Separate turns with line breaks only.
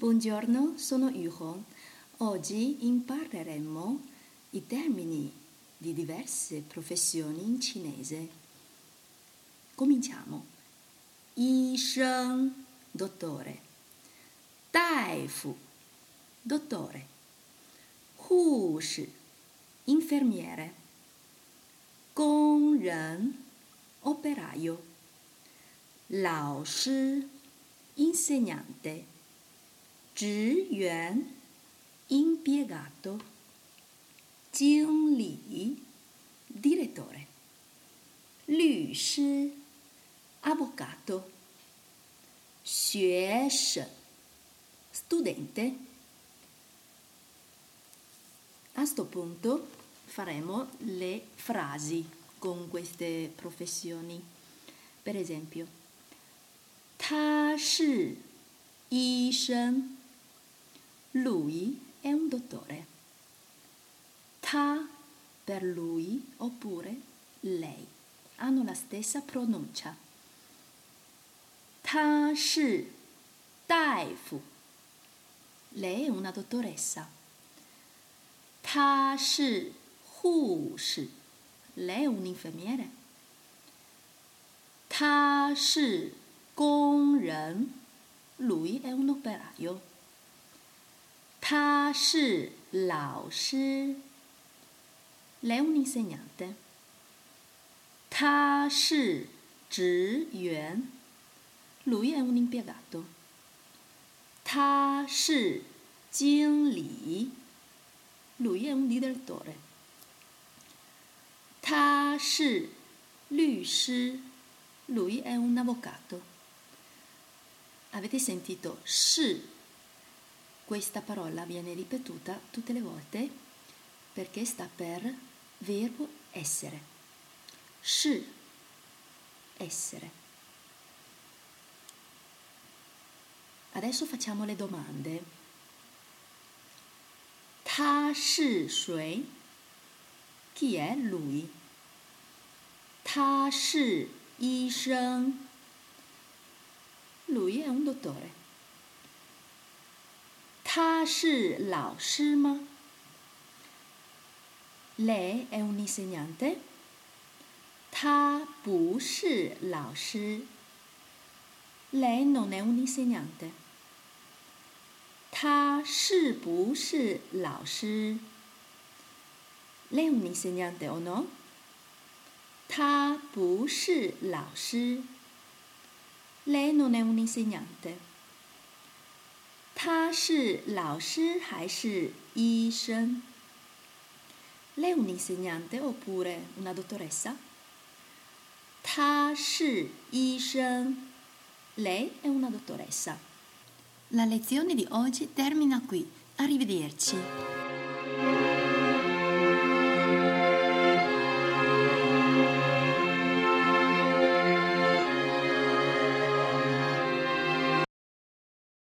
Buongiorno, sono Yuho. Oggi impareremo i termini di diverse professioni in cinese. Cominciamo. Yi sheng, dottore. Daifu, dottore. Hu shi, infermiere. Gong ren, operaio. Lao shi, insegnante. 职员 impiegato 经理 direttore 律师 avvocato 学生 studente a sto punto faremo le frasi con queste professioni per esempio 他是医生 Lui è un dottore. Ta per lui oppure lei hanno la stessa pronuncia. Ta shi daifu. Lei è una dottoressa. Ta shi hu shi. Lei è un infermiere. Ta shi gong ren. Lui è un operaio. 他是老师，lei un insegnante。他是职员，lui è un impiegato。他是经理，lui è un direttore。他是律师，lui è un avvocato。Avete sentito 是 ？Questa parola viene ripetuta tutte le volte perché sta per verbo essere. Shi, essere. Adesso facciamo le domande. Ta shi shui? Chi è lui? Ta shi yi sheng? Lui è un dottore. 他是老师吗？Lei è un insegnante？他不是老师。Lei non è un insegnante。他是不是老师？Lei è un insegnante o no？他不是老师。Lei non è un insegnante。他是老师还是医生？Lei è un insegnante oppure una dottoressa? 他是医生。Lei è una dottoressa. La lezione di oggi termina qui. Arrivederci.